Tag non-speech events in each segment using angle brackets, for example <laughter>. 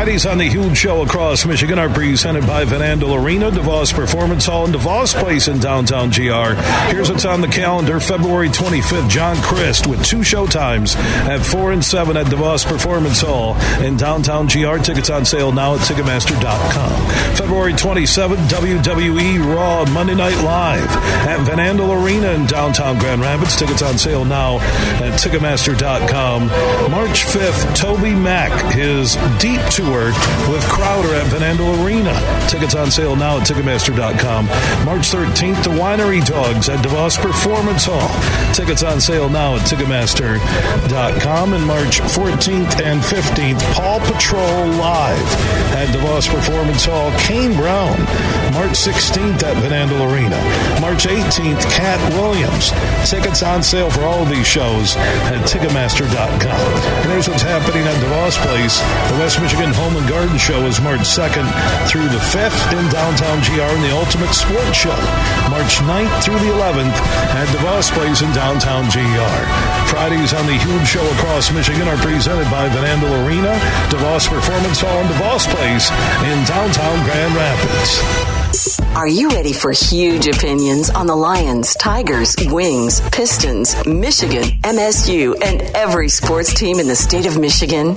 Fridays on the Huge Show across Michigan are presented by Van Andel Arena, DeVos Performance Hall, and DeVos Place in downtown GR. Here's what's on the calendar February 25th, John Crist with two show times at 4 and 7 at DeVos Performance Hall in downtown GR. Tickets on sale now at Ticketmaster.com. February 27th, WWE Raw Monday Night Live at Van Andel Arena in downtown Grand Rapids. Tickets on sale now at Ticketmaster.com. March 5th, Toby Mac, Hits Deep Tour tour with Crowder at Van Andel Arena. Tickets on sale now at Ticketmaster.com. March 13th, the Winery Dogs at DeVos Performance Hall. Tickets on sale now at Ticketmaster.com. And March 14th and 15th, PAW Patrol Live at DeVos Performance Hall. Kane Brown, March 16th at Van Andel Arena. March 18th, Katt Williams. Tickets on sale for all of these shows at Ticketmaster.com. And here's what's happening at DeVos Place. The West Michigan Home and Garden Show is March 2nd through the 5th in downtown GR and the Ultimate Sports Show, March 9th through the 11th at DeVos Place in downtown GR. Fridays on the Huge Show across Michigan are presented by Van Andel Arena, DeVos Performance Hall, and DeVos Place in downtown Grand Rapids. Are you ready for huge opinions on the Lions, Tigers, Wings, Pistons, Michigan, MSU, and every sports team in the state of Michigan?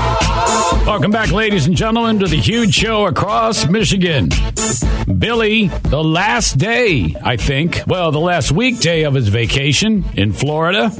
Welcome back, ladies and gentlemen, to the huge show across Michigan. Billy, the last day, I think, well, the last weekday of his vacation in Florida,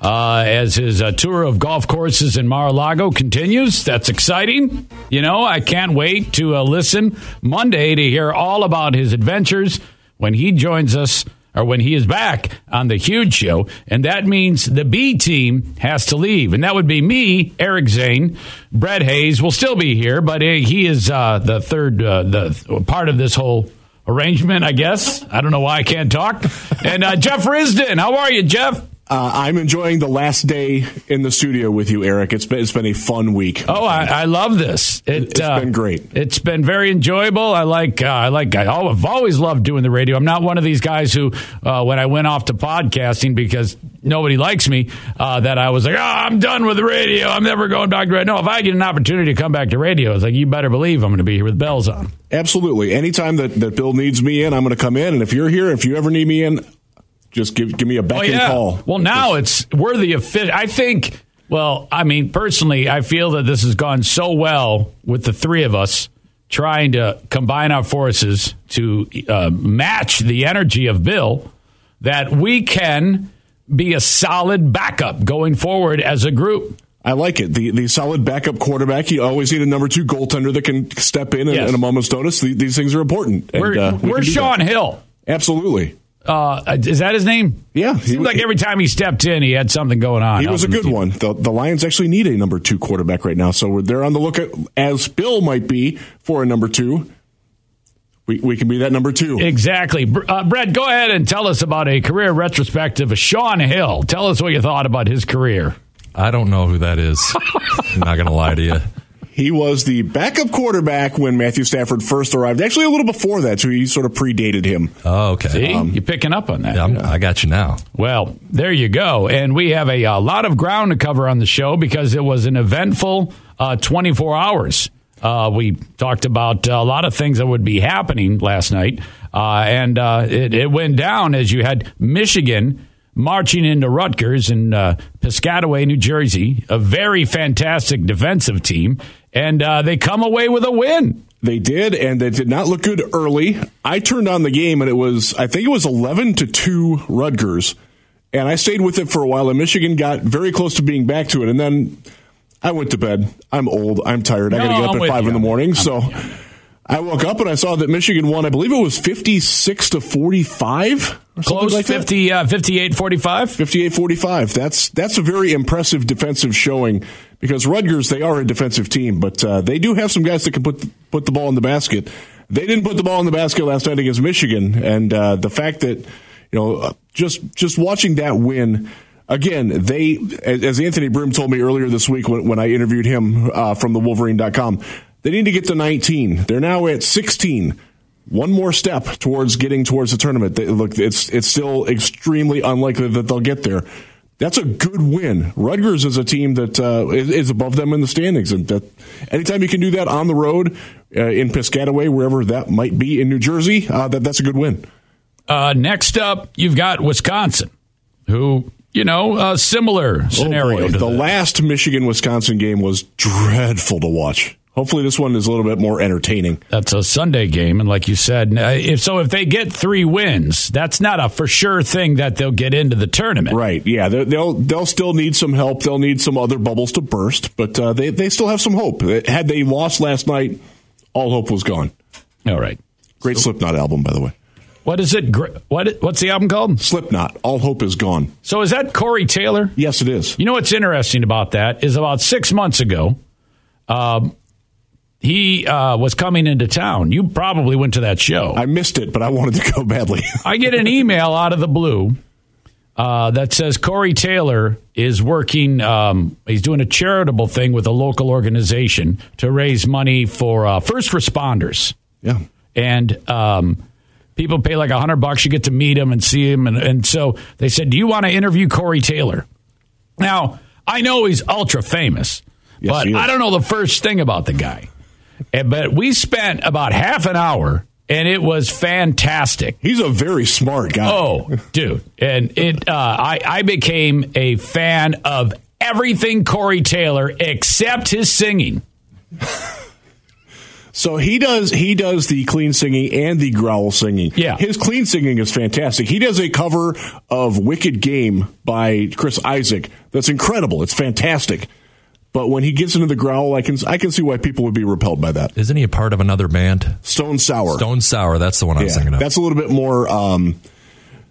uh, as his uh, tour of golf courses in Mar-a-Lago continues. That's exciting. You know, I can't wait to uh, listen Monday to hear all about his adventures when he joins us or when he is back on the huge show. And that means the B team has to leave. And that would be me, Eric Zane. Brett Hayes will still be here, but he is uh, the third uh, the part of this whole arrangement, I guess. I don't know why I can't talk. And uh, Jeff Risdon, how are you, Jeff? Uh, I'm enjoying the last day in the studio with you, Eric. It's been it's been a fun week. Oh, I, I love this. It, has uh, been great. It's been very enjoyable. I like uh, I like I, have always loved doing the radio. I'm not one of these guys who, uh, when I went off to podcasting because nobody likes me, uh, that I was like, oh, I'm done with the radio. I'm never going back to radio. No, if I get an opportunity to come back to radio, it's like you better believe I'm going to be here with bells on. Absolutely. Anytime that, that Bill needs me in, I'm going to come in. And if you're here, if you ever need me in, just give give me a beck oh, yeah. and call. Well, now it's worthy of fit. I think. Well, I mean, personally, I feel that this has gone so well with the three of us trying to combine our forces to uh, match the energy of Bill that we can be a solid backup going forward as a group. I like it. The the solid backup quarterback. You always need a number two goaltender that can step in yes. at, a moment's notice. These things are important. And, we're, uh, we we're Shaun that. Hill. Absolutely. Uh, is that his name? Yeah. Seemed like every time he stepped in, he had something going on. He was a good the one. The, the Lions actually need a number two quarterback right now, so they're on the lookout, as Bill might be, for a number two. We, we can be that number two. Exactly. Uh, Brett, go ahead and tell us about a career retrospective of Shaun Hill. Tell us what you thought about his career. I don't know who that is. <laughs> I'm not going to lie to you. He was the backup quarterback when Matthew Stafford first arrived. Actually, a little before that, so he sort of predated him. Oh, okay. See, um, you're picking up on that. Yeah, i got you now. Well, there you go. And we have a, a, lot of ground to cover on the show because it was an eventful uh, 24 hours. Uh, we talked about a lot of things that would be happening last night, uh, and uh, it, it went down as you had Michigan marching into Rutgers in uh, Piscataway, New Jersey, a very fantastic defensive team, and uh, they come away with a win. They did, and they did not look good early. I turned on the game, and it was I think it was eleven to two Rutgers, and I stayed with it for a while. And Michigan got very close to being back to it, and then I went to bed. I'm old. I'm tired. I got to get up I'm at five you. in the morning, I'm so. I woke up and I saw that Michigan won. I believe it was 56 to 45 Close like 50, uh, 58 45? 58 45. That's, that's a very impressive defensive showing because Rutgers, they are a defensive team, but uh, they do have some guys that can put, put the ball in the basket. They didn't put the ball in the basket last night against Michigan. And uh, the fact that, you know, uh, just, just watching that win, again, they, as Anthony Broome told me earlier this week when, when I interviewed him uh, from the Wolverine.com, they need to get to 19. They're now at 16. One more step towards getting towards the tournament. They, look, it's it's still extremely unlikely that they'll get there. That's a good win. Rutgers is a team that uh, is, is above them in the standings, and that anytime you can do that on the road uh, in Piscataway, wherever that might be in New Jersey, uh, that that's a good win. Uh, next up, you've got Wisconsin, who you know a similar scenario. Oh the this. last Michigan Wisconsin game was dreadful to watch. Hopefully, this one is a little bit more entertaining. That's a Sunday game, and like you said, uh, if so, if they get three wins, that's not a for sure thing that they'll get into the tournament. Right? Yeah, they- they'll they'll still need some help. They'll need some other bubbles to burst, but uh, they they still have some hope. Had they lost last night, all hope was gone. All right. Great Slipknot album, by the way. What is it? What? What's the album called? Slipknot. All hope is gone. So is that Corey Taylor? Yes, it is. You know what's interesting about that is about six months ago, um, he uh, was coming into town. You probably went to that show. I missed it, but I wanted to go badly. <laughs> I get an email out of the blue uh, that says Corey Taylor is working. Um, he's doing a charitable thing with a local organization to raise money for uh, first responders. yeah. and um, people pay like a hundred bucks. You get to meet him and see him, and, and so they said, "Do you want to interview Corey Taylor?" Now I know he's ultra famous, Yes, but. I don't know the first thing about the guy. And, but we spent about half an hour, and it was fantastic. He's a very smart guy. Oh, dude, and it uh, I I became a fan of everything Corey Taylor except his singing. <laughs> So he does he does the clean singing and the growl singing. Yeah. His clean singing is fantastic. He does a cover of Wicked Game by Chris Isaak. That's incredible. It's fantastic. But when he gets into the growl, I can I can see why people would be repelled by that. Isn't he a part of another band? Stone Sour. Stone Sour. That's the one I was yeah, thinking of. that's a little bit more um,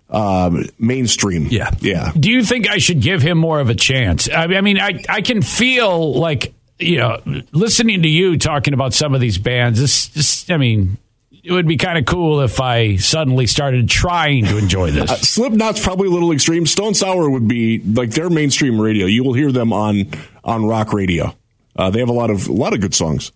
um, mainstream. Yeah. Yeah. Do you think I should give him more of a chance? I mean, I mean, I, I can feel like, you know, listening to you talking about some of these bands, this, this I mean, it would be kind of cool if I suddenly started trying to enjoy this. <laughs> Slipknot's probably a little extreme. Stone Sour would be like their mainstream radio. You will hear them on on rock radio. Uh, they have a lot of a lot of good songs.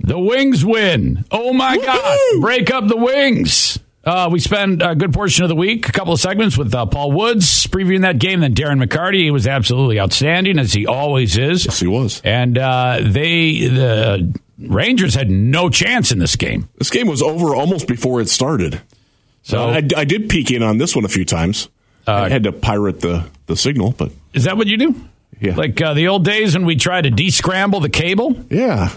The Wings win. Oh my God. Break up the Wings. Uh, we spent a good portion of the week, a couple of segments with uh, Paul Woods previewing that game. Then Darren McCarty, he was absolutely outstanding, as he always is. Yes, he was. And uh, they, the Rangers had no chance in this game. This game was over almost before it started. So I, I did peek in on this one a few times. I had to pirate the, the signal, but is that what you do? Yeah. Like uh, the old days when we tried to descramble the cable? yeah,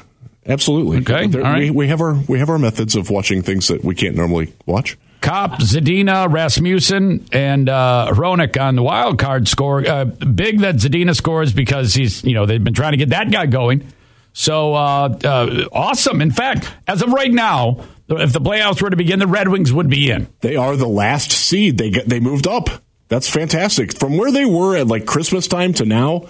absolutely. Okay, There- all right. we, we have our we have our methods of watching things that we can't normally watch. Copp, Zadina, Rasmussen, and uh, Hronek on the wild card score. Uh, big that Zadina scores because he's, you know, they've been trying to get that guy going. So uh, uh, awesome. In fact, as of right now, if the playoffs were to begin, the Red Wings would be in. They are the last seed. They get, they moved up. That's fantastic. From where they were at like Christmas time to now,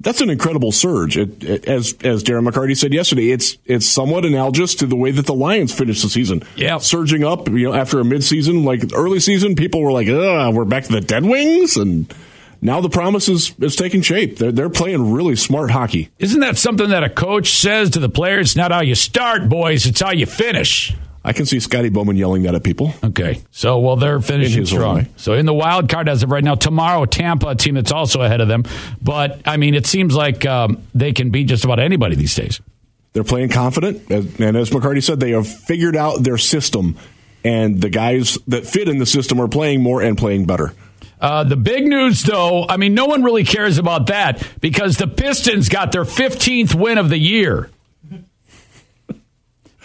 that's an incredible surge. It, it- as as Darren McCarty said yesterday, it's it's somewhat analogous to the way that the Lions finished the season. Yeah. surging up. You know, after a midseason, like early season, people were like, "Ugh, we're back to the Dead Wings," and now the promise is is taking shape. They're they're playing really smart hockey. Isn't that something that a coach says to the players? It's not how you start, boys, it's how you finish. I can see Scotty Bowman yelling that at people. Okay. So, well, they're finishing strong. way. So, in the wild card as of right now, tomorrow, Tampa, a team that's also ahead of them. But, I mean, it seems like um, they can beat just about anybody these days. They're playing confident, and as McCarty said, they have figured out their system, and the guys that fit in the system are playing more and playing better. Uh, the big news, though, I mean, no one really cares about that because the Pistons got their 15th win of the year.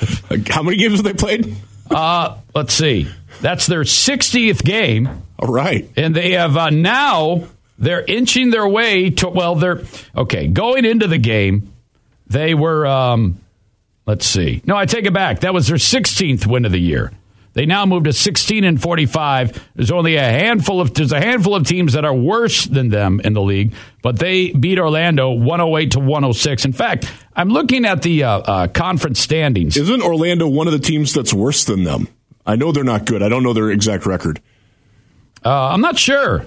<laughs> How many games have they played? Uh, let's see. That's their 60th game. All right. and they have uh, now they're inching their way to well they're okay going into the game they were um Let's see. No, I take it back. That was their 16th win of the year. They now move to 16 and 45. There's only a handful of there's a handful of teams that are worse than them in the league, but they beat Orlando 108 to 106. In fact, I'm looking at the uh, uh, conference standings. Isn't Orlando one of the teams that's worse than them? I know they're not good. I don't know their exact record. Uh, I'm not sure.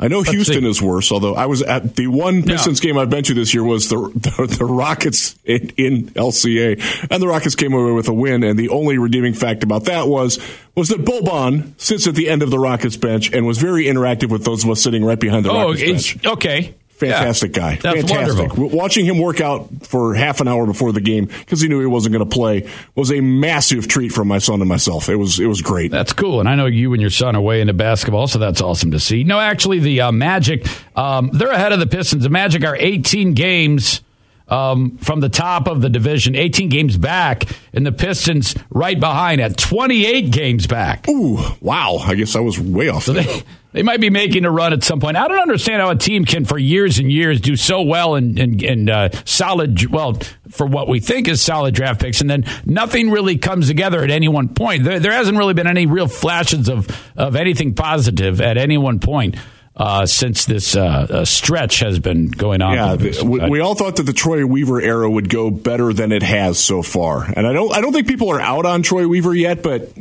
I know Let's Houston see. is worse, although I was at the one Pistons yeah. game I've been to this year was the the, the Rockets in, in, LCA, and the Rockets came away with a win. And the only redeeming fact about that was was that Boban sits at the end of the Rockets bench and was very interactive with those of us sitting right behind the oh, Rockets bench. Okay, Fantastic yeah, guy. That's Fantastic. Wonderful. Watching him work out for half an hour before the game because he knew he wasn't going to play was a massive treat for my son and myself. It was it was great. That's cool. And I know you and your son are way into basketball, so that's awesome to see. No, actually, the uh, Magic um, they're ahead of the Pistons. The Magic are 18 games. Um, from the top of the division, 18 games back, and the Pistons right behind at 28 games back. Ooh, wow! I guess I was way off. So they, they might be making a run at some point. I don't understand how a team can, for years and years, do so well and and, and uh, solid. Well, for what we think is solid draft picks, and then nothing really comes together at any one point. There, there hasn't really been any real flashes of of anything positive at any one point. Uh, since this uh, uh stretch has been going on. Yeah, the, we, we, all thought that the Troy Weaver era would go better than it has so far, and I don't. I don't think people are out on Troy Weaver yet, but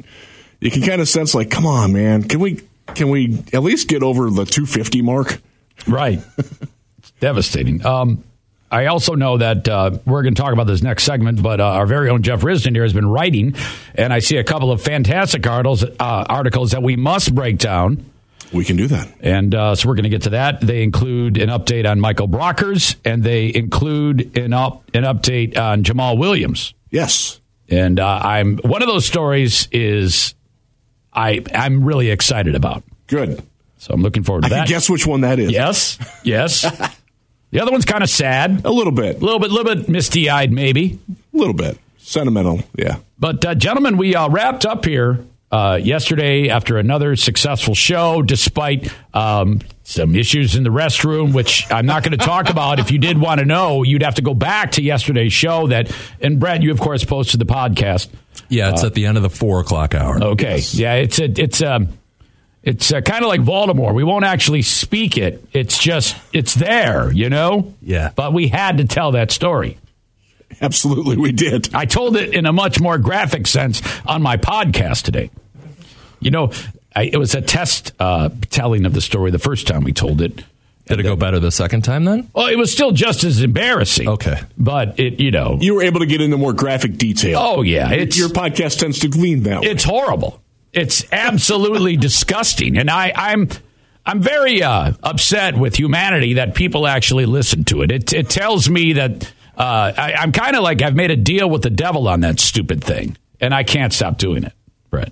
you can kind of sense like, come on, man, can we can we at least get over the 250 mark? Right. it's <laughs> devastating. Um, I also know that uh, we're going to talk about this next segment, but uh, our very own Jeff Risdon here has been writing, and I see a couple of fantastic articles, uh, articles that we must break down. We can do that. And uh, so we're going to get to that. They include an update on Michael Brockers, and they include an, up, an update on Jamal Williams. Yes. And uh, I'm one of those stories is I I'm really excited about. Good. So I'm looking forward to I that. guess which one that is. Yes. Yes. <laughs> the other one's kind of sad. A little bit. A little bit. A little bit misty eyed, maybe. A little bit sentimental. Yeah. But uh, gentlemen, we uh, wrapped up here uh, yesterday after another successful show, despite um, some issues in the restroom, which I'm not going to talk about. If you did want to know, you'd have to go back to yesterday's show. That and Brett, you of course posted the podcast. Yeah, it's uh, at the end of the four o'clock hour. Okay, yeah, it's a, it's um, it's uh, kind of like Baltimore. We won't actually speak it. It's just it's there, you know. Yeah, but we had to tell that story. <laughs> Absolutely, we did. I told it in a much more graphic sense on my podcast today. You know, I, it was a test uh, telling of the story the first time we told it. Did it go better the second time then? Well, it was still just as embarrassing. Okay. But it, you know. You were able to get into more graphic detail. Oh, yeah. It's, Your podcast tends to glean that way. It's horrible. It's absolutely <laughs> disgusting. And I, I'm. I'm very uh, upset with humanity that people actually listen to it. It, it tells me that uh, I, I'm kind of like I've made a deal with the devil on that stupid thing, and I can't stop doing it, Brett.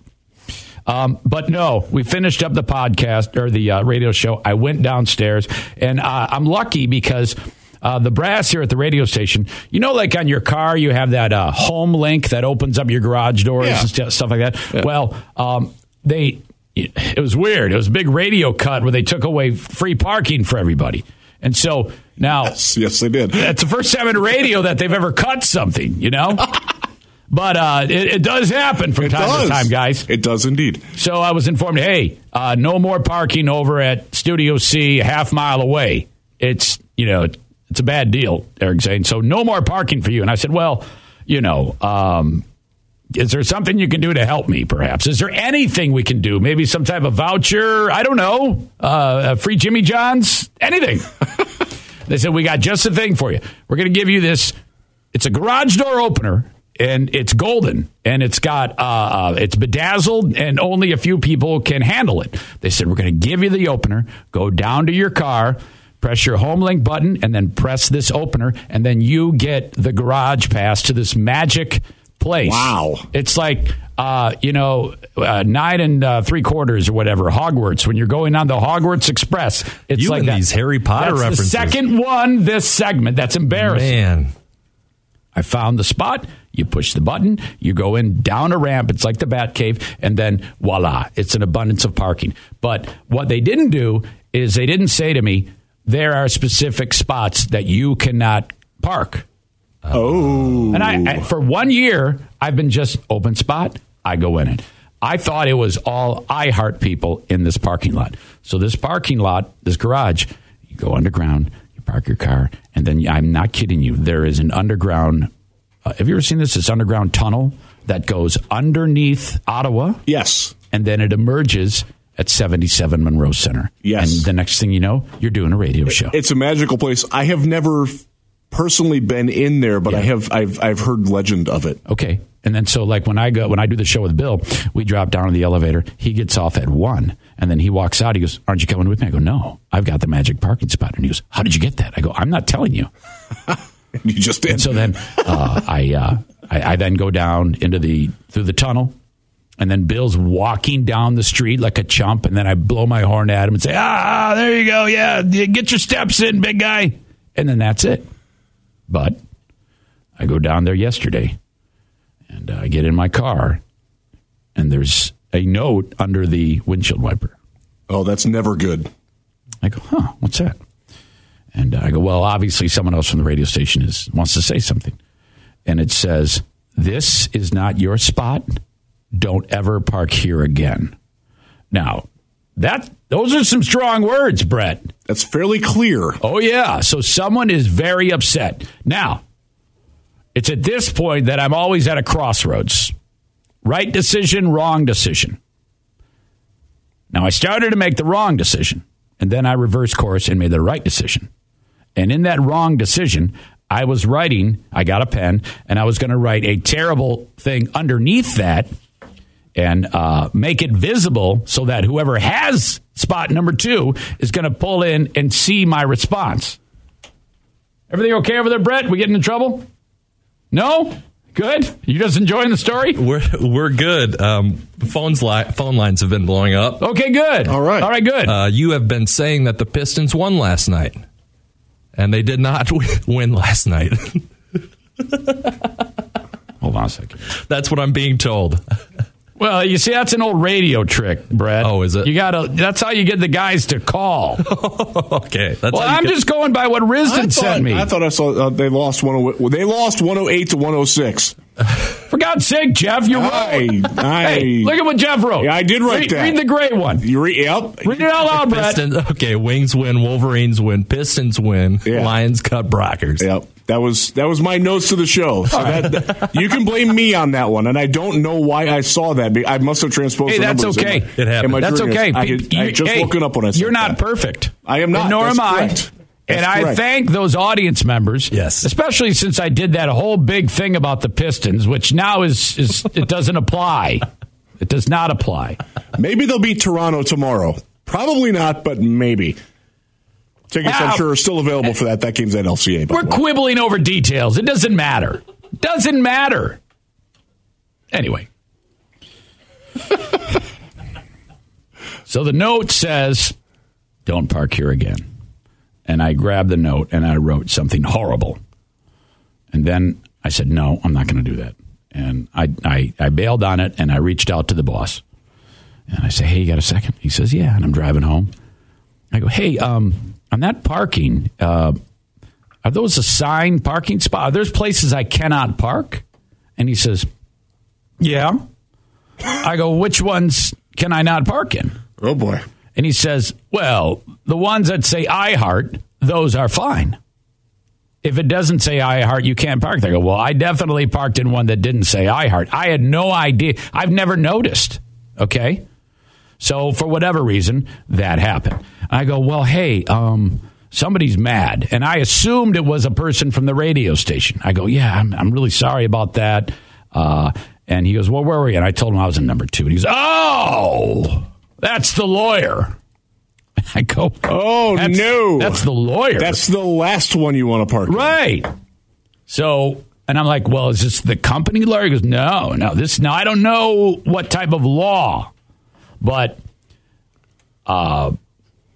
Um, but no, we finished up the podcast or the uh, radio show. I went downstairs, and uh, I'm lucky because. Uh, the brass here at the radio station, you know, like on your car, you have that uh, home link that opens up your garage doors yeah. and st- stuff like that. Yeah. Well, um, they it was weird. It was a big radio cut where they took away free parking for everybody. And so now, <laughs> yes, yes, they did. It's the first time in radio that they've ever cut something, you know? <laughs> But uh, it, it, does happen from it time does. to time, guys. It does indeed. So I was informed, hey, uh, no more parking over at Studio C, a half mile away. It's you know it's a bad deal. Eric saying so, no more parking for you. And I said, well, you know, um, is there something you can do to help me? Perhaps is there anything we can do? Maybe some type of voucher? I don't know. Uh, free Jimmy John's? Anything? <laughs> they said we got just the thing for you. We're going to give you this. It's a garage door opener and it's golden and it's got uh, uh, it's bedazzled and only a few people can handle it they said we're going to give you the opener go down to your car press your home link button and then press this opener and then you get the garage pass to this magic place wow it's like uh, you know, uh, nine and uh, three quarters or whatever, Hogwarts. When you're going on the Hogwarts Express, it's you like that. these Harry Potter that's references. The second one, this segment. That's embarrassing. Man, I found the spot. You push the button, you go in down a ramp. It's like the Bat Cave, and then voila, it's an abundance of parking. But what they didn't do is they didn't say to me, there are specific spots that you cannot park. Oh. And I, I, for one year, I've been just open spot. I go in it. I thought it was all iHeart people in this parking lot. So this parking lot, this garage, you go underground, you park your car, and then I'm not kidding you. There is an underground. Uh, have you ever seen this? This underground tunnel that goes underneath Ottawa, yes. and then it emerges at 77 Monroe Center. Yes. And the next thing you know, you're doing a radio show. It's a magical place. I have never personally been in there, but I have I've I've heard legend of it. Okay. And then so like when I go when I do the show with Bill, we drop down in the elevator. He gets off at one, and then he walks out. He goes, "Aren't you coming with me?" I go, "No, I've got the magic parking spot." And he goes, "How did you get that?" I go, "I'm not telling you." <laughs> You just did. And so then uh, I, uh, I I then go down into the through the tunnel, and then Bill's walking down the street like a chump, and then I blow my horn at him and say, "Ah, there you go, yeah, get your steps in, big guy," and then that's it. But I go down there yesterday, and I get in my car, and there's a note under the windshield wiper. oh, that's never good. I go, huh, what's that? And I go, well, obviously someone else from the radio station is wants to say something. And it says, this is not your spot. Don't ever park here again. Now, that those are some strong words, Brett. That's fairly clear. Oh yeah, so someone is very upset. Now, it's at this point that I'm always at a crossroads. Right decision, wrong decision. Now, I started to make the wrong decision, and then I reversed course and made the right decision. And in that wrong decision, I was writing, I got a pen, and I was going to write a terrible thing underneath that and uh, make it visible so that whoever has spot number two is going to pull in and see my response. Everything okay over there, Brett? We getting in trouble? No? Good? You just enjoying the story? We're we're good. Um, phones li- phone lines have been blowing up. Okay, good. All right. All right, good. Uh, you have been saying that the Pistons won last night, and they did not <laughs> win last night. <laughs> Hold on a second. That's what I'm being told. <laughs> Well, you see, that's an old radio trick, Brett. Oh, is it? You gotta. That's how you get the guys to call. <laughs> okay, that's well, I'm get- just going by what I Risdon thought, sent me. I thought I saw uh, they lost one. oh- They lost one hundred eight to one hundred six. <laughs> For God's sake, Jeff, you I- wrote. I- hey, look at what Jeff wrote. Yeah, I did write read, that. Read the gray one. You re- yep. Read it out loud, Brett. Pistons, okay, Wings win, Wolverines win, Pistons win, Yeah. Lions cut Brockers. Yep. That was that was my notes to the show. So that, that- you can blame me on that one, and I don't know why I saw that. I must have transposed. Hey, the that's numbers in okay. my- It happened. That's okay. I, Pe- had, I had just hey, woken up when I said You're not that. perfect. I am not. And nor That's am correct. I. And That's I correct. thank those audience members. Yes. Especially since I did that whole big thing about the Pistons, which now is, is it doesn't apply. It does not apply. Maybe they'll beat Toronto tomorrow. Probably not, but maybe. Tickets, Now- I'm sure, are still available for that. That game's at LCA. We're quibbling over details. It doesn't matter. Doesn't matter. Anyway. <laughs> so the note says, don't park here again. And I grabbed the note and I wrote something horrible. And then I said, no, I'm not going to do that. And I, I, I bailed on it and I reached out to the boss. And I say, hey, you got a second? He says, yeah. And I'm driving home. I go, hey, um, on that parking, uh, are those assigned parking spots? There's places I cannot park. And he says, yeah. I go, which ones can I not park in? Oh boy. And he says, well, the ones that say I heart, those are fine. If it doesn't say I heart, you can't park there. I go, well, I definitely parked in one that didn't say I heart. I had no idea. I've never noticed. Okay. So for whatever reason, that happened. I go, well, hey, um, somebody's mad. And I assumed it was a person from the radio station. I go, yeah, I'm, I'm really sorry about that. Uh, and he goes, well, where were you? And I told him I was in number two. And he goes, oh, that's the lawyer. <laughs> I go, Oh, "That's- no. That's the lawyer. That's the last one you want to park. in. Right. So, and I'm like, well, is this the company lawyer? He goes, no, no, this, now I don't know what type of law, but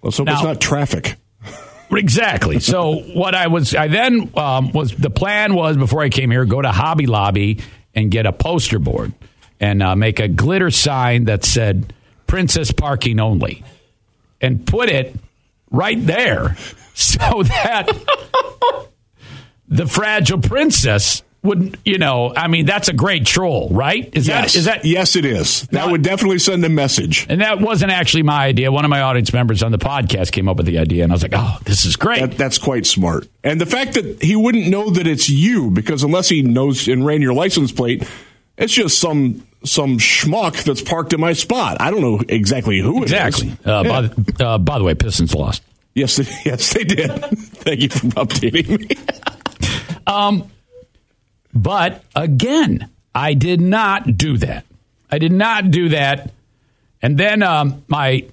Let's hope it's not traffic. exactly. So what I was, I then um, was, the plan was before I came here, go to Hobby Lobby and get a poster board and uh, make a glitter sign that said princess parking only and put it right there <laughs> so that the fragile princess would you know i mean that's a great troll right? Is yes. that is that yes it is. That No. would definitely send a message. and that wasn't actually my idea. One of my audience members on the podcast came up with the idea and i was like oh this is great. That, that's quite smart. And the fact that he wouldn't know that it's you because unless he knows and ran your license plate it's just some some schmuck that's parked in my spot. I don't know exactly who exactly. Uh, Yeah. by, the- uh, by the way pistons lost. Yes they, <laughs> yes they did. Thank you for updating me But again, I did not do that. I did not do that. And then um, my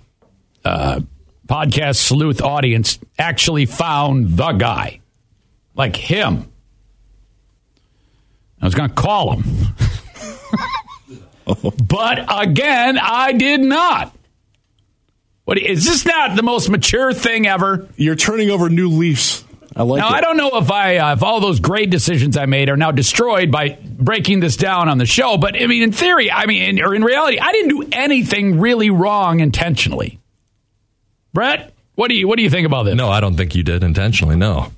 uh, podcast sleuth audience actually found the guy, like him. I was going to call him. <laughs> but again, I did not. What is this not the most mature thing ever? you're turning over new leaves i like Now it I don't know if I uh, if all those great decisions I made are now destroyed by breaking this down on the show, but I mean in theory, I mean in, or in reality, I didn't do anything really wrong intentionally. Brett, what do you what do you think about this? No, I don't think you did intentionally. No.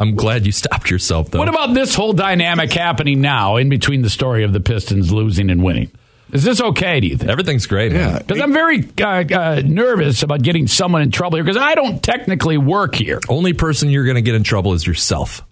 I'm glad you stopped yourself, though. What about this whole dynamic happening now in between the story of the Pistons losing and winning? Is this okay? Do you think? Everything's great, Yeah. Because I'm very uh, uh, nervous about getting someone in trouble here because I don't technically work here. Only person you're going to get in trouble is yourself.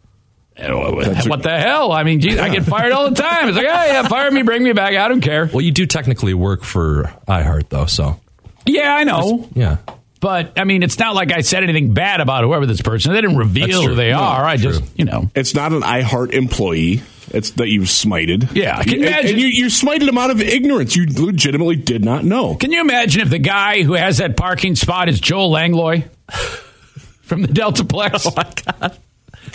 what the hell? I mean, geez, I get fired all the time. It's like, oh yeah, fire me, bring me back. I don't care. Well, you do technically work for iHeart, though, so Yeah, I know. yeah. But I mean, it's not like I said anything bad about whoever this person. They didn't reveal who they No, are. I true. just, you know, It's not an iHeart employee. It's that you've smited. Yeah, can you and, imagine- and you, you smited him out of ignorance. You legitimately did not know. can you imagine if the guy who has that parking spot is Joel Langlois <laughs> from the Deltaplex? Oh my god.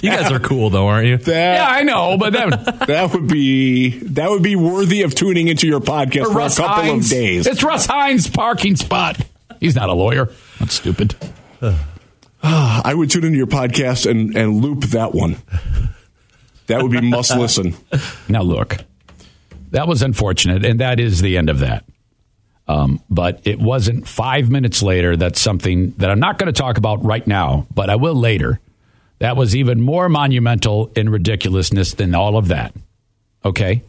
You guys are cool though, aren't you? That yeah, I know, but that <laughs> that would be that would be worthy of tuning into your podcast for Russ a couple Hines. of days. It's Russ Hines' parking spot. He's not a lawyer. That's stupid. <sighs> I would tune into your podcast and and loop that one. That would be must <laughs> listen. Now, look, that was unfortunate, and that is the end of that. Um, but it wasn't five minutes later that something that I'm not going to talk about right now, but I will later. That was even more monumental in ridiculousness than all of that. Okay.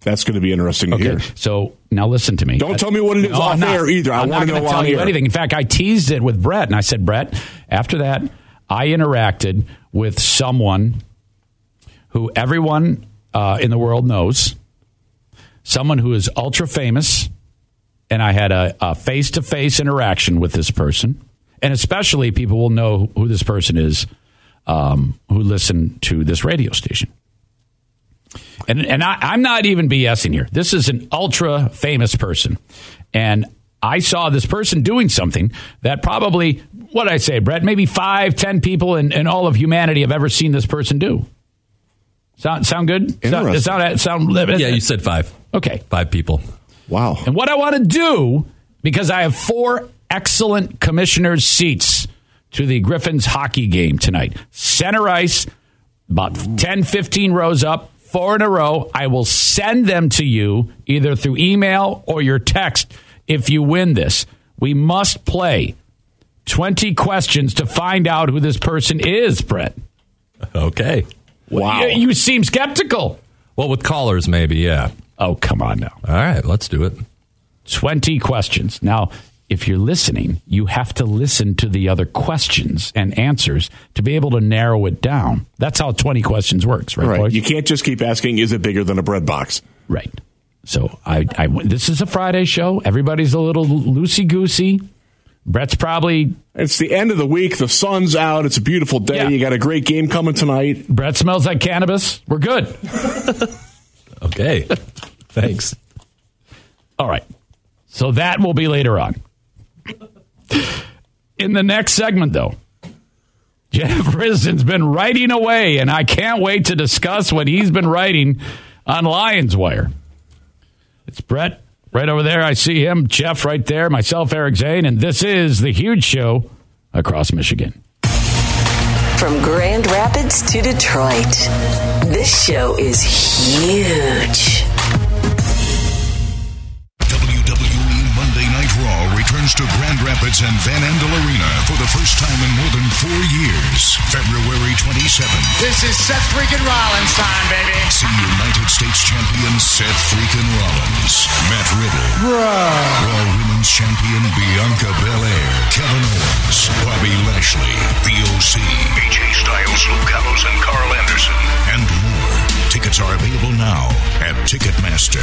That's going to be interesting to Okay. hear. So now listen to me. Don't tell me what it is No, off not. air either. I I'm want to know tell you air. anything. In fact, I teased it with Brett, and I said, Brett, after that, I interacted with someone who everyone uh, in the world knows, someone who is ultra famous, and I had a face to face interaction with this person, and especially people will know who this person is um, who listen to this radio station. And and I, I'm not even BSing here. This is an ultra famous person, and I saw this person doing something that probably what I say, Brett, maybe five, ten people in, in all of humanity have ever seen this person do. Sound sound good? Sound, Interesting. sound, sound Yeah, you said five. okay. Five people. Wow. And what I want to do, because I have four excellent commissioners' seats to the Griffins hockey game tonight. Center ice, about 10, 15 rows up, four in a row. I will send them to you either through email or your text if you win this. We must play 20 questions to find out who this person is, Brett. Okay. Wow. You, you seem skeptical. Well, with callers, maybe, yeah. Oh, come on now. All right, let's do it. 20 questions. Now, if you're listening, you have to listen to the other questions and answers to be able to narrow it down. That's how 20 questions works, right, Right. boys? You can't just keep asking, is it bigger than a bread box? right. So I, I, this is a Friday show. Everybody's a little loosey goosey. Brett's probably It's the end of the week. The sun's out. It's a beautiful day. Yeah. You got a great game coming tonight. Brett smells like cannabis. We're good. <laughs> Okay. Thanks. All right. So that will be later on. In the next segment, though, Jeff Risdon's been writing away, and I can't wait to discuss what he's been writing on Lions Wire. It's Brett right over there. I see him. Jeff right there. Myself, Eric Zane, and this is the huge show across Michigan. From Grand Rapids to Detroit, this show is huge. Returns to Grand Rapids and Van Andel Arena for the first time in more than four years, February 27th. This is Seth freaking Rollins time, baby. See United States champion Seth freaking Rollins, Matt Riddle, Bruh. Raw Women's champion Bianca Belair, Kevin Owens, Bobby Lashley, The OC, AJ Styles, Luke Gallows, and Karl Anderson, and more. Tickets are available now at Ticketmaster.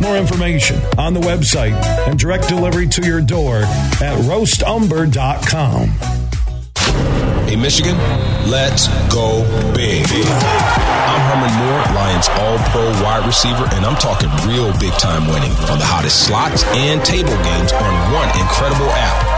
More information on the website and direct delivery to your door at roastumber.com. Hey, Michigan, let's go big. I'm Herman Moore, Lions All Pro wide receiver, and I'm talking real big time winning on the hottest slots and table games on one incredible app.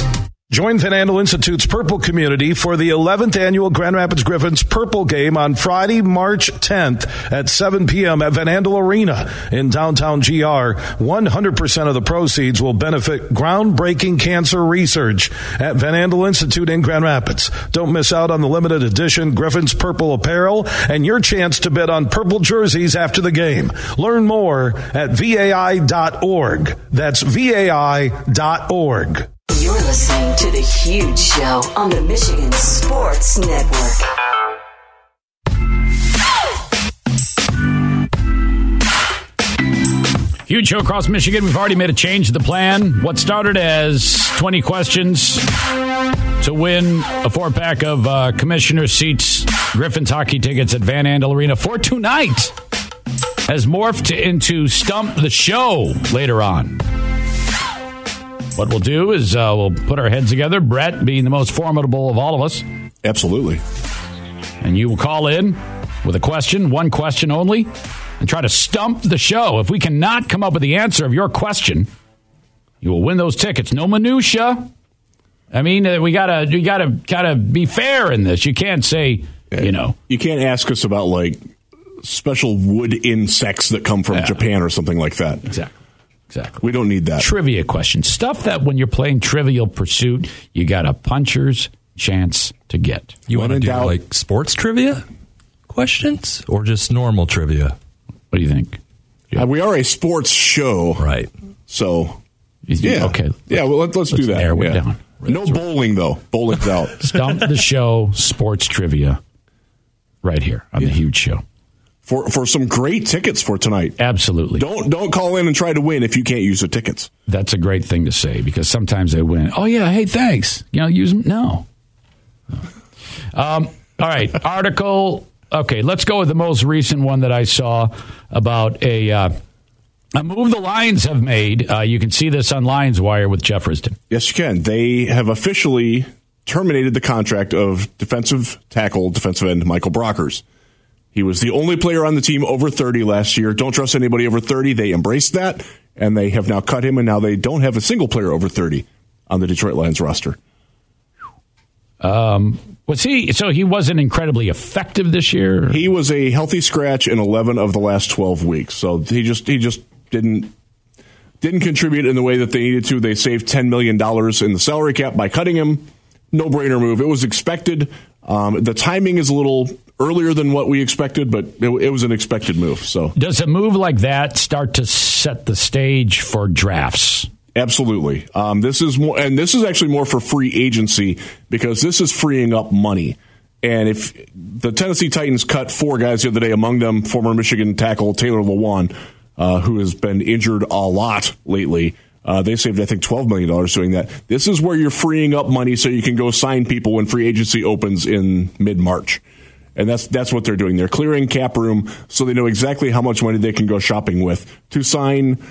Join Van Andel Institute's Purple community for the 11th annual Grand Rapids Griffins Purple Game on Friday, March 10th at 7 p.m. at Van Andel Arena in downtown GR. 100% of the proceeds will benefit groundbreaking cancer research at Van Andel Institute in Grand Rapids. Don't miss out on the limited edition Griffins Purple apparel and your chance to bid on purple jerseys after the game. Learn more at vai.org. That's vai.org. You're listening to The Huge Show on the Michigan Sports Network. Huge show across Michigan. We've already made a change to the plan. What started as 20 questions to win a four pack of uh, commissioner seats, Griffins hockey tickets at Van Andel Arena for tonight has morphed into Stump the Show later on. What we'll do is uh, we'll put our heads together, Brett being the most formidable of all of us. Absolutely. And you will call in with a question, one question only, and try to stump the show. If we cannot come up with the answer of your question, you will win those tickets. No minutia. I mean, uh, we gotta we gotta gotta be fair in this. You can't say, you know, You can't ask us about like special wood insects that come from Yeah. Japan or something like that. exactly, exactly. We don't need that. Trivia questions, stuff that when you're playing Trivial Pursuit, you got a puncher's chance to get. You want to do doubt- like sports trivia questions or just normal trivia? What do you think? Uh, we are a sports show, Right. so Is- yeah, Okay. yeah. Well, let, let's, let's do that. narrow it yeah. down. No bowling though. Bowling's out. Stump the show sports trivia right here on the huge show. For for some great tickets for tonight. Absolutely. Don't don't call in and try to win if you can't use the tickets. That's a great thing to say because sometimes they win. Oh yeah, hey, thanks. You know, use them. No. <laughs> Um, all right, article. Okay, let's go with the most recent one that I saw about a uh, a move the Lions have made. Uh, you can see this on Lions Wire with Jeff Jefferson. Yes, you can. They have officially terminated the contract of defensive tackle, defensive end Michael Brockers. He was the only player on the team over 30 last year. Don't trust anybody over 30. They embraced that, and they have now cut him, and now they don't have a single player over 30 on the Detroit Lions roster. Was he? So he wasn't incredibly effective this year. He was a healthy scratch in 11 of the last 12 weeks. So he just he just didn't didn't contribute in the way that they needed to. They saved 10 million dollars in the salary cap by cutting him. No brainer move. It was expected. Um, the timing is a little earlier than what we expected, but it, it was an expected move. So Does a move like that start to set the stage for drafts? Absolutely. Um, this is more, and this is actually more for free agency because this is freeing up money. And if the Tennessee Titans cut four guys the other day, among them former Michigan tackle Taylor Lewan, uh, who has been injured a lot lately, uh, they saved I think twelve million dollars doing that. This is where you're freeing up money so you can go sign people when free agency opens in mid March. And that's that's what they're doing. They're clearing cap room so they know exactly how much money they can go shopping with to sign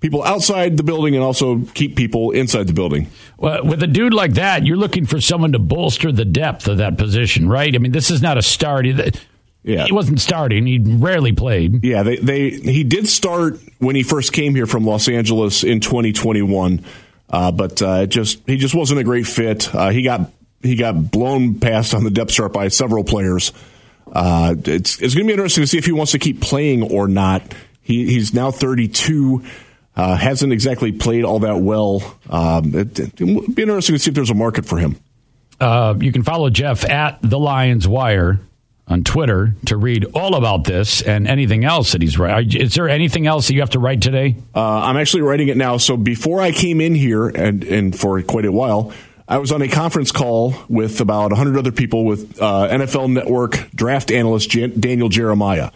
people outside the building and also keep people inside the building. Well, with a dude like that, you're looking for someone to bolster the depth of that position, right? I mean, this is not a start. Yeah. He wasn't starting. He rarely played. Yeah, they, they he did start when he first came here from Los Angeles in 2021, uh, but uh, just he just wasn't a great fit. Uh, he got he got blown past on the depth chart by several players. Uh, it's it's going to be interesting to see if he wants to keep playing or not. He, he's now 32. Uh, hasn't exactly played all that well. Um, it, it, would be interesting to see if there's a market for him. Uh, you can follow Jeff at the Lions Wire on Twitter to read all about this and anything else that he's writing. Is there anything else that you have to write today? Uh, I'm actually writing it now. So before I came in here, and, and for quite a while, I was on a conference call with about 100 other people with uh, NFL Network draft analyst Jan- Daniel Jeremiah.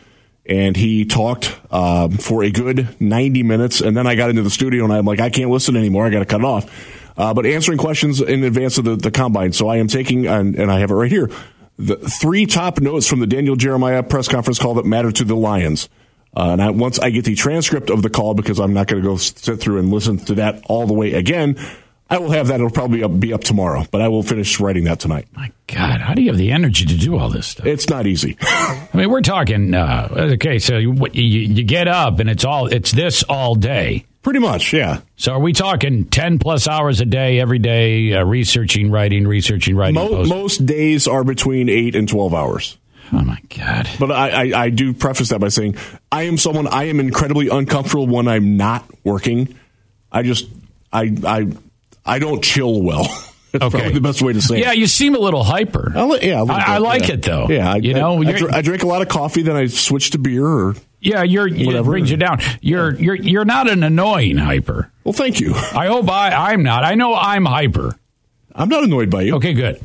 And he talked uh, for a good 90 minutes. And then I got into the studio and I'm like, I can't listen anymore. I got to cut it off. Uh, but answering questions in advance of the, the combine. So I am taking, and, and I have it right here, the three top notes from the Daniel Jeremiah press conference call that matter to the Lions. Uh, and I, once I get the transcript of the call, because I'm not going to go sit through and listen to that all the way again, I will have that. It'll probably be up, tomorrow, but I will finish writing that tonight. My God, how do you have the energy to do all this stuff? It's not easy. I mean, we're talking. Uh, okay, so you, you, you get up and it's all it's this all day. Pretty much, yeah. So are we talking ten plus hours a day, every day, uh, researching, writing, researching, writing? Mo- most days are between eight and twelve hours. Oh my god! But I, I, I do preface that by saying I am someone I am incredibly uncomfortable when I'm not working. I just I I I don't chill well. <laughs> That's okay. probably the best way to say yeah, it. you seem a little hyper. I'll, yeah, I, I, like yeah. it though. Yeah, I, you know, I, I, drink a lot of coffee, then I switch to beer or yeah, you're it brings you down. You're you're you're not an annoying hyper. Well, thank you. <laughs> I hope I I'm not. I know I'm hyper. I'm not annoyed by you. Okay, good.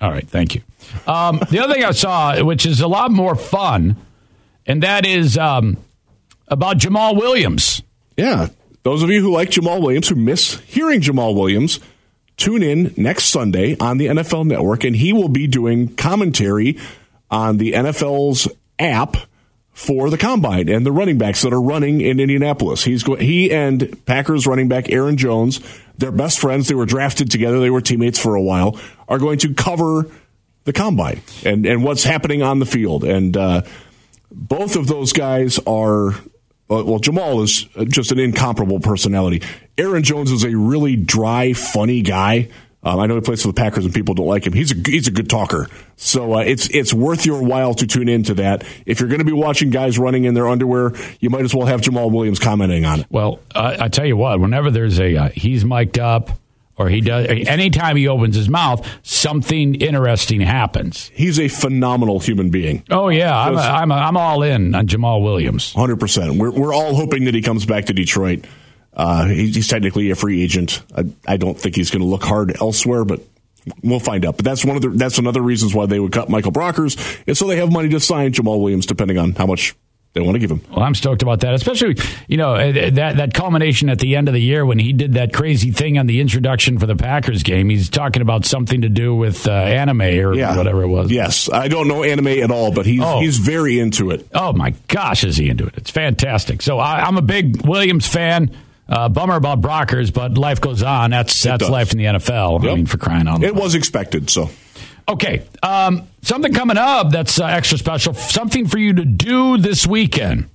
All right, thank you. Um, the other thing I saw, which is a lot more fun, and that is um, about Jamaal Williams. Yeah, those of you who like Jamaal Williams, who miss hearing Jamaal Williams, tune in next Sunday on the NFL Network, and he will be doing commentary on the NFL's app for the combine and the running backs that are running in Indianapolis. He's go- he and Packers running back Aaron Jones, they're best friends. They were drafted together. They were teammates for a while. Are going to cover the combine and and what's happening on the field. And uh, both of those guys are well, Jamaal is just an incomparable personality. Aaron Jones is a really dry, funny guy. Um, I know he plays for the Packers and people don't like him. He's a he's a good talker, so uh, it's it's worth your while to tune into that. If you're going to be watching guys running in their underwear, you might as well have Jamaal Williams commenting on it. Well, uh, I tell you what, whenever there's a uh, he's mic'd up or he does anytime he opens his mouth, something interesting happens. He's a phenomenal human being. Oh yeah, I'm a, I'm, a, I'm all in on Jamaal Williams. Hundred percent. We're we're all hoping that he comes back to Detroit. Uh, he's technically a free agent. I, I don't think he's going to look hard elsewhere, but we'll find out. But that's one of the that's another reasons why they would cut Michael Brockers, and so they have money to sign Jamaal Williams, depending on how much they want to give him. Well, I'm stoked about that, especially you know uh, that that culmination at the end of the year when he did that crazy thing on the introduction for the Packers game. He's talking about something to do with uh, anime or yeah. whatever it was. Yes, I don't know anime at all, but he's oh. he's very into it. Oh my gosh, is he into it? It's fantastic. So I, I'm a big Williams fan. Uh, bummer about Brockers, but life goes on. That's that's life in the NFL. Yep. I mean, for crying out loud. It was expected, so. Okay, um, something coming up that's uh, extra special. Something for you to do this weekend.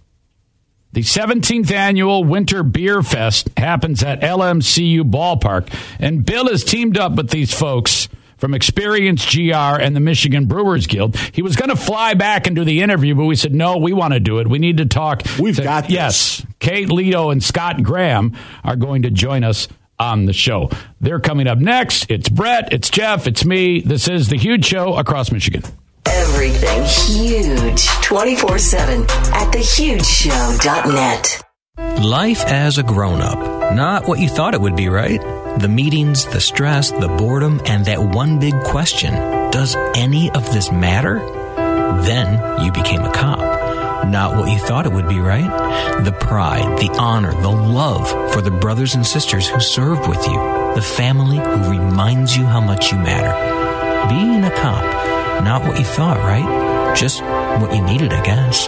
The 17th annual Winter Beer Fest happens at LMCU Ballpark, and Bill has teamed up with these folks from Experience GR and the Michigan Brewers Guild. He was going to fly back and do the interview, but we said, no, we want to do it. We need to talk. We've to, got this. Yes. Kate Lieto and Scott Graham are going to join us on the show. They're coming up next. It's Brett, it's Jeff, it's me. This is The Huge Show across Michigan. Everything huge 24 7 at thehugeshow.net. Life as a grown up. Not what you thought it would be, right? The meetings, the stress, the boredom, and that one big question does any of this matter? Then you became a cop. Not what you thought it would be, right? The pride, the honor, the love for the brothers and sisters who served with you, the family who reminds you how much you matter. Being a cop, not what you thought, right? Just what you needed, I guess.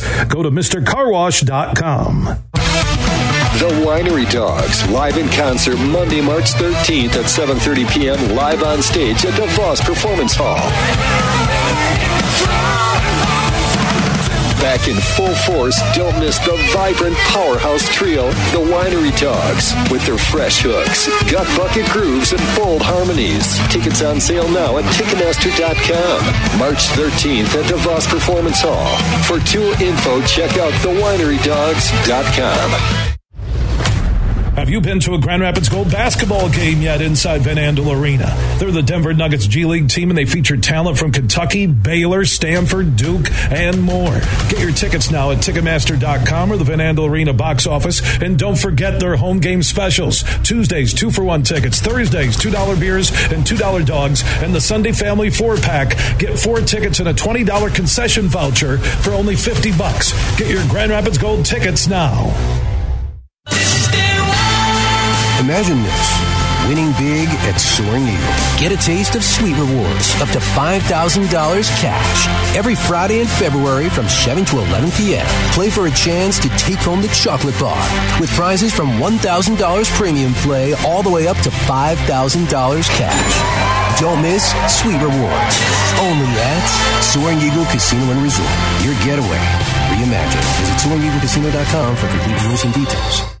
go to MrCarWash.com. The Winery Dogs, live in concert Monday, March 13th at 7.30 p.m. live on stage at the Voss Performance Hall. Back in full force, don't miss the vibrant powerhouse trio, the Winery Dogs, with their fresh hooks, gut bucket grooves, and bold harmonies. Tickets on sale now at Ticketmaster.com. March 13th at the Voss Performance Hall. For tour info, check out thewinerydogs.com. Have you been to a Grand Rapids Gold basketball game yet inside Van Andel Arena? They're the Denver Nuggets G League team and they feature talent from Kentucky, Baylor, Stanford, Duke, and more. Get your tickets now at Ticketmaster.com or the Van Andel Arena box office. And don't forget their home game specials. Tuesdays, two for one tickets. Thursdays, $2 beers and $2 dogs. And the Sunday Family four pack. Get four tickets and a $20 concession voucher for only 50 bucks. Get your Grand Rapids Gold tickets now. Imagine this. Winning big at Soaring Eagle. Get a taste of sweet rewards up to $5,000 cash every Friday in February from 7 to 11 p.m. Play for a chance to take home the chocolate bar with prizes from $1,000 premium play all the way up to $5,000 cash. Don't miss Sweet Rewards. Only at Soaring Eagle Casino and Resort. Your getaway. Reimagine. Visit SoaringEagleCasino.com for complete rules and details.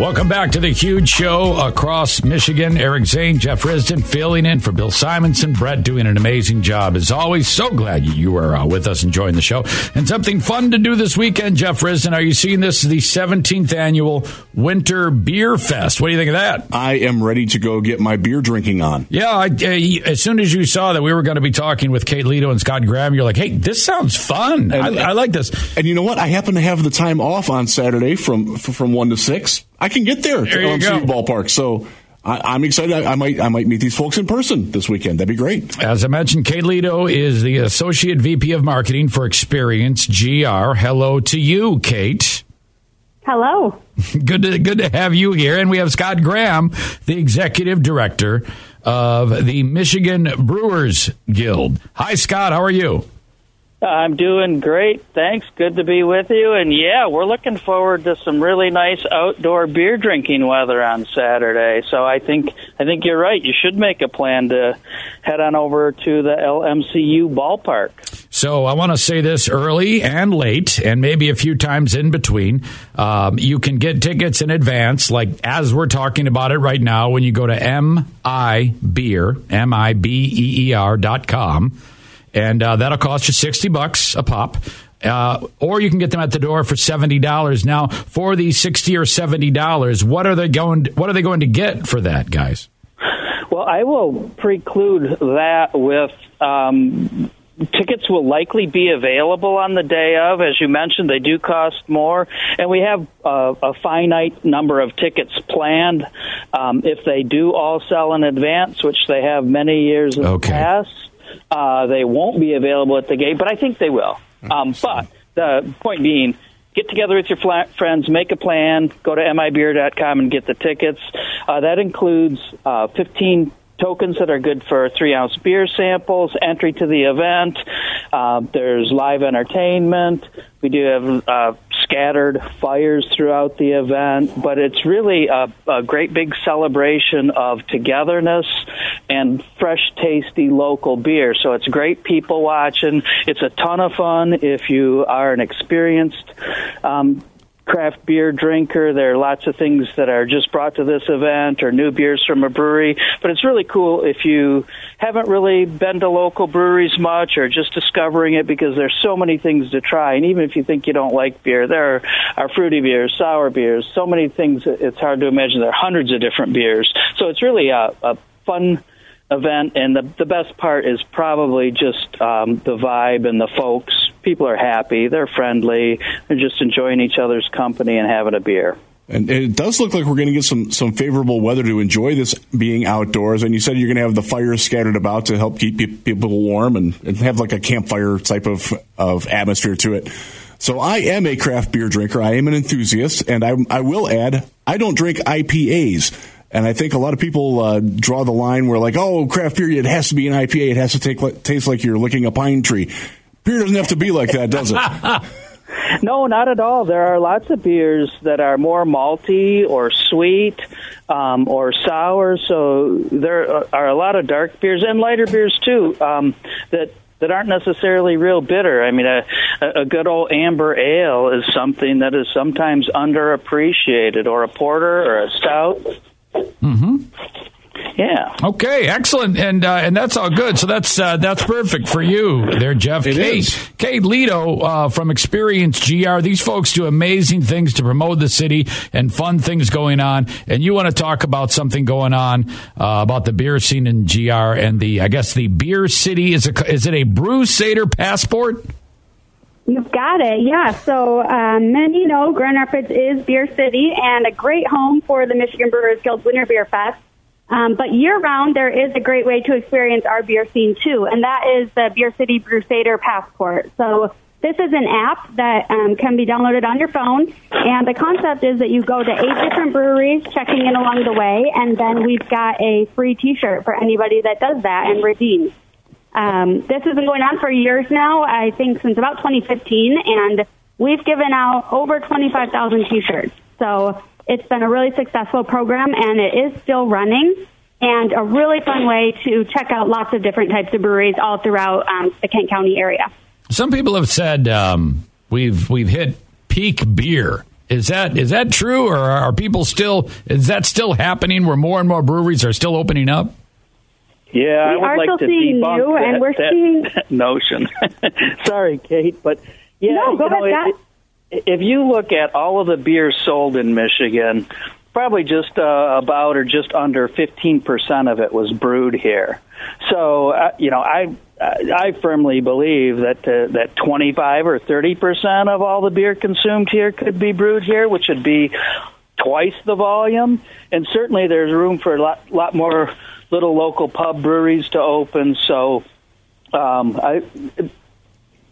Welcome back to the huge show across Michigan. Eric Zane, Jeff Risdon filling in for Bill Simonson. Brett doing an amazing job. As always, so glad you are uh, with us enjoying the show. And something fun to do this weekend, Jeff Risdon. Are you seeing this? The 17th annual Winter Beer Fest. What do you think of that? I am ready to go get my beer drinking on. Yeah, I, uh, as soon as you saw that we were going to be talking with Kate Lieto and Scott Graham, you're like, hey, this sounds fun. And, I, I like this. And you know what? I happen to have the time off on Saturday from from 1 to 6. I can get there, there to LMCU Ballpark. So I, am excited. I, I, might I might meet these folks in person this weekend. That'd be great. As I mentioned, Kate Lieto is the associate VP of marketing for Experience GR. Hello to you, Kate. Hello. <laughs> good to good to have you here, and we have Scott Graham, the executive director of the Michigan Brewers Guild. Hi, Scott. How are you? I'm doing great. Thanks. Good to be with you. And yeah, we're looking forward to some really nice outdoor beer drinking weather on Saturday. So I think I think you're right. You should make a plan to head on over to the LMCU ballpark. So I want to say this early and late, and maybe a few times in between. Um, you can get tickets in advance, like as we're talking about it right now. When you go to mi beer m i b e e r dot com and uh, that'll cost you 60 bucks a pop. Uh, or you can get them at the door for seventy dollars. Now, for these sixty or seventy dollars, what are they going? To, what are they going to get for that, guys? Well, I will preclude that with um, tickets will likely be available on the day of. As you mentioned, they do cost more, and we have a, a finite number of tickets planned. Um, if they do all sell in advance, which they have many years in okay. the past uh, they won't be available at the gate, but I think they will. Um, but the point being, get together with your friends, make a plan, go to mibeer.com and get the tickets. Uh, that includes uh, 15 tokens that are good for three ounce beer samples, entry to the event. Uh, there's live entertainment. We do have uh, scattered fires throughout the event, but it's really a, a great big celebration of togetherness and fresh, tasty local beer. So it's great people watching. It's a ton of fun if you are an experienced um, craft beer drinker, there are lots of things that are just brought to this event or new beers from a brewery. But it's really cool if you haven't really been to local breweries much or just discovering it because there's so many things to try. And even if you think you don't like beer, there are, fruity beers, sour beers, so many things. It's hard to imagine. There are hundreds of different beers. So it's really a, a fun event, and the the best part is probably just um, the vibe and the folks. People are happy, they're friendly, they're just enjoying each other's company and having a beer. And it does look like we're going to get some, some favorable weather to enjoy this being outdoors. And you said you're going to have the fires scattered about to help keep people warm and, and have like a campfire type of, of atmosphere to it. So I am a craft beer drinker. I am an enthusiast. And I, I will add, I don't drink IPAs. And I think a lot of people uh, draw the line where, like, oh, craft beer, it has to be an IPA. It has to take, taste like you're licking a pine tree. Beer doesn't have to be like that, does it? <laughs> no, not at all. There are lots of beers that are more malty or sweet um, or sour. So there are a lot of dark beers and lighter beers too um, that that aren't necessarily real bitter. I mean, a, a good old amber ale is something that is sometimes underappreciated, or a porter or a stout. Mm-hmm. Yeah. Okay. Excellent. And uh, and that's all good. So that's uh, that's perfect for you there, Jeff. It Kate, is. Kate Lieto uh, from Experience GR. These folks do amazing things to promote the city and fun things going on. And you want to talk about something going on uh, about the beer scene in GR and the I guess the beer city is a, is it a Brewsader passport? You've got it, yeah. So um, many know Grand Rapids is Beer City and a great home for the Michigan Brewers Guild Winter Beer Fest. Um, but year round, there is a great way to experience our beer scene too, and that is the Beer City Brewsader Passport. So this is an app that um, can be downloaded on your phone, and the concept is that you go to eight different breweries, checking in along the way, and then we've got a free T-shirt for anybody that does that and redeems. Um, this has been going on for years now, I think since about 2015, and we've given out over 25,000 T-shirts. So it's been a really successful program, and it is still running, and a really fun way to check out lots of different types of breweries all throughout um, the Kent County area. Some people have said um, we've we've hit peak beer. Is that is that true, or are people still? Is that still happening? Where more and more breweries are still opening up? Yeah, I We would are like still to seeing debunk new, that, and we're that- seeing- <laughs> that notion. <laughs> Sorry, Kate, but yeah, No, go you know, it- if you look at all of the beers sold in Michigan, probably just uh, about or just under 15% of it was brewed here. So, uh, you know, I I firmly believe that uh, that 25 or 30% of all the beer consumed here could be brewed here, which would be twice the volume. And certainly there's room for a lot, lot more little local pub breweries to open. So um, I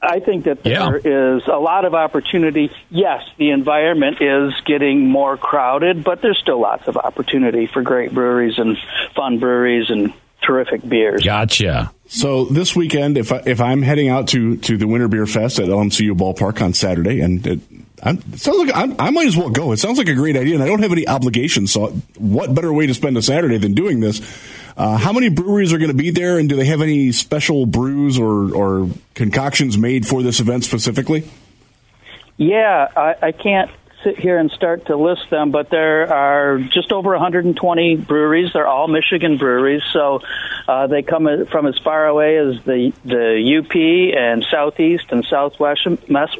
I think that there is a lot of opportunity. Yes, the environment is getting more crowded, but there's still lots of opportunity for great breweries and fun breweries and terrific beers. Gotcha. So this weekend, if I, if I'm heading out to, to the Winter Beer Fest at LMCU Ballpark on Saturday, and it, I'm, it sounds like I'm, I might as well go. It sounds like a great idea, and I don't have any obligations. So, what better way to spend a Saturday than doing this? Uh, how many breweries are going to be there, and do they have any special brews or or concoctions made for this event specifically? Yeah, I, I can't sit here and start to list them, but there are just over 120 breweries. They're all Michigan breweries, so uh, they come from as far away as the the UP and Southeast and Southwest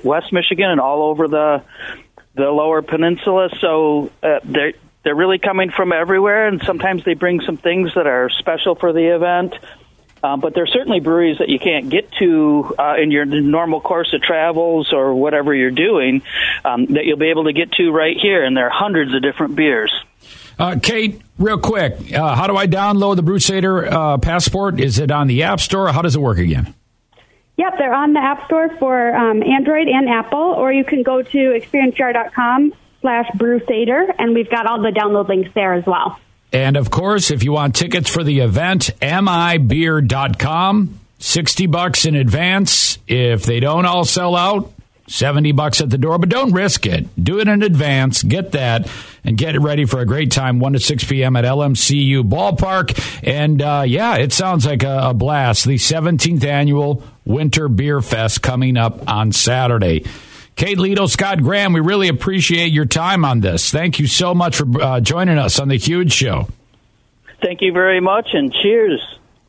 West Michigan, and all over the the Lower Peninsula. So uh, they're they're really coming from everywhere, and sometimes they bring some things that are special for the event. Uh, but there's certainly breweries that you can't get to uh, in your normal course of travels or whatever you're doing um, that you'll be able to get to right here, and there are hundreds of different beers. Uh, Kate, real quick, uh, how do I download the Brewsader uh, Passport? Is it on the App Store? How does it work again? Yep, they're on the App Store for um, Android and Apple, or you can go to experiencegr.com slash brewsader, and we've got all the download links there as well. And of course, if you want tickets for the event, mibeer.com, 60 bucks in advance. If they don't all sell out, 70 bucks at the door, but don't risk it. Do it in advance, get that, and get it ready for a great time, 1 to 6 p.m. at LMCU Ballpark. And uh, yeah, it sounds like a, a blast. The 17th annual Winter Beer Fest coming up on Saturday. Kate Lieto, Scott Graham, we really appreciate your time on this. Thank you so much for uh, joining us on the Huge Show. Thank you very much, and cheers.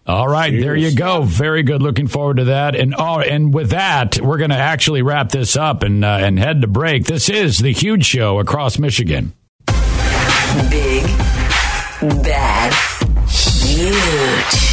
All right, cheers. there you go. Very good. Looking forward to that. And oh, and with that, we're going to actually wrap this up and uh, and head to break. This is the Huge Show across Michigan. Big, bad, huge.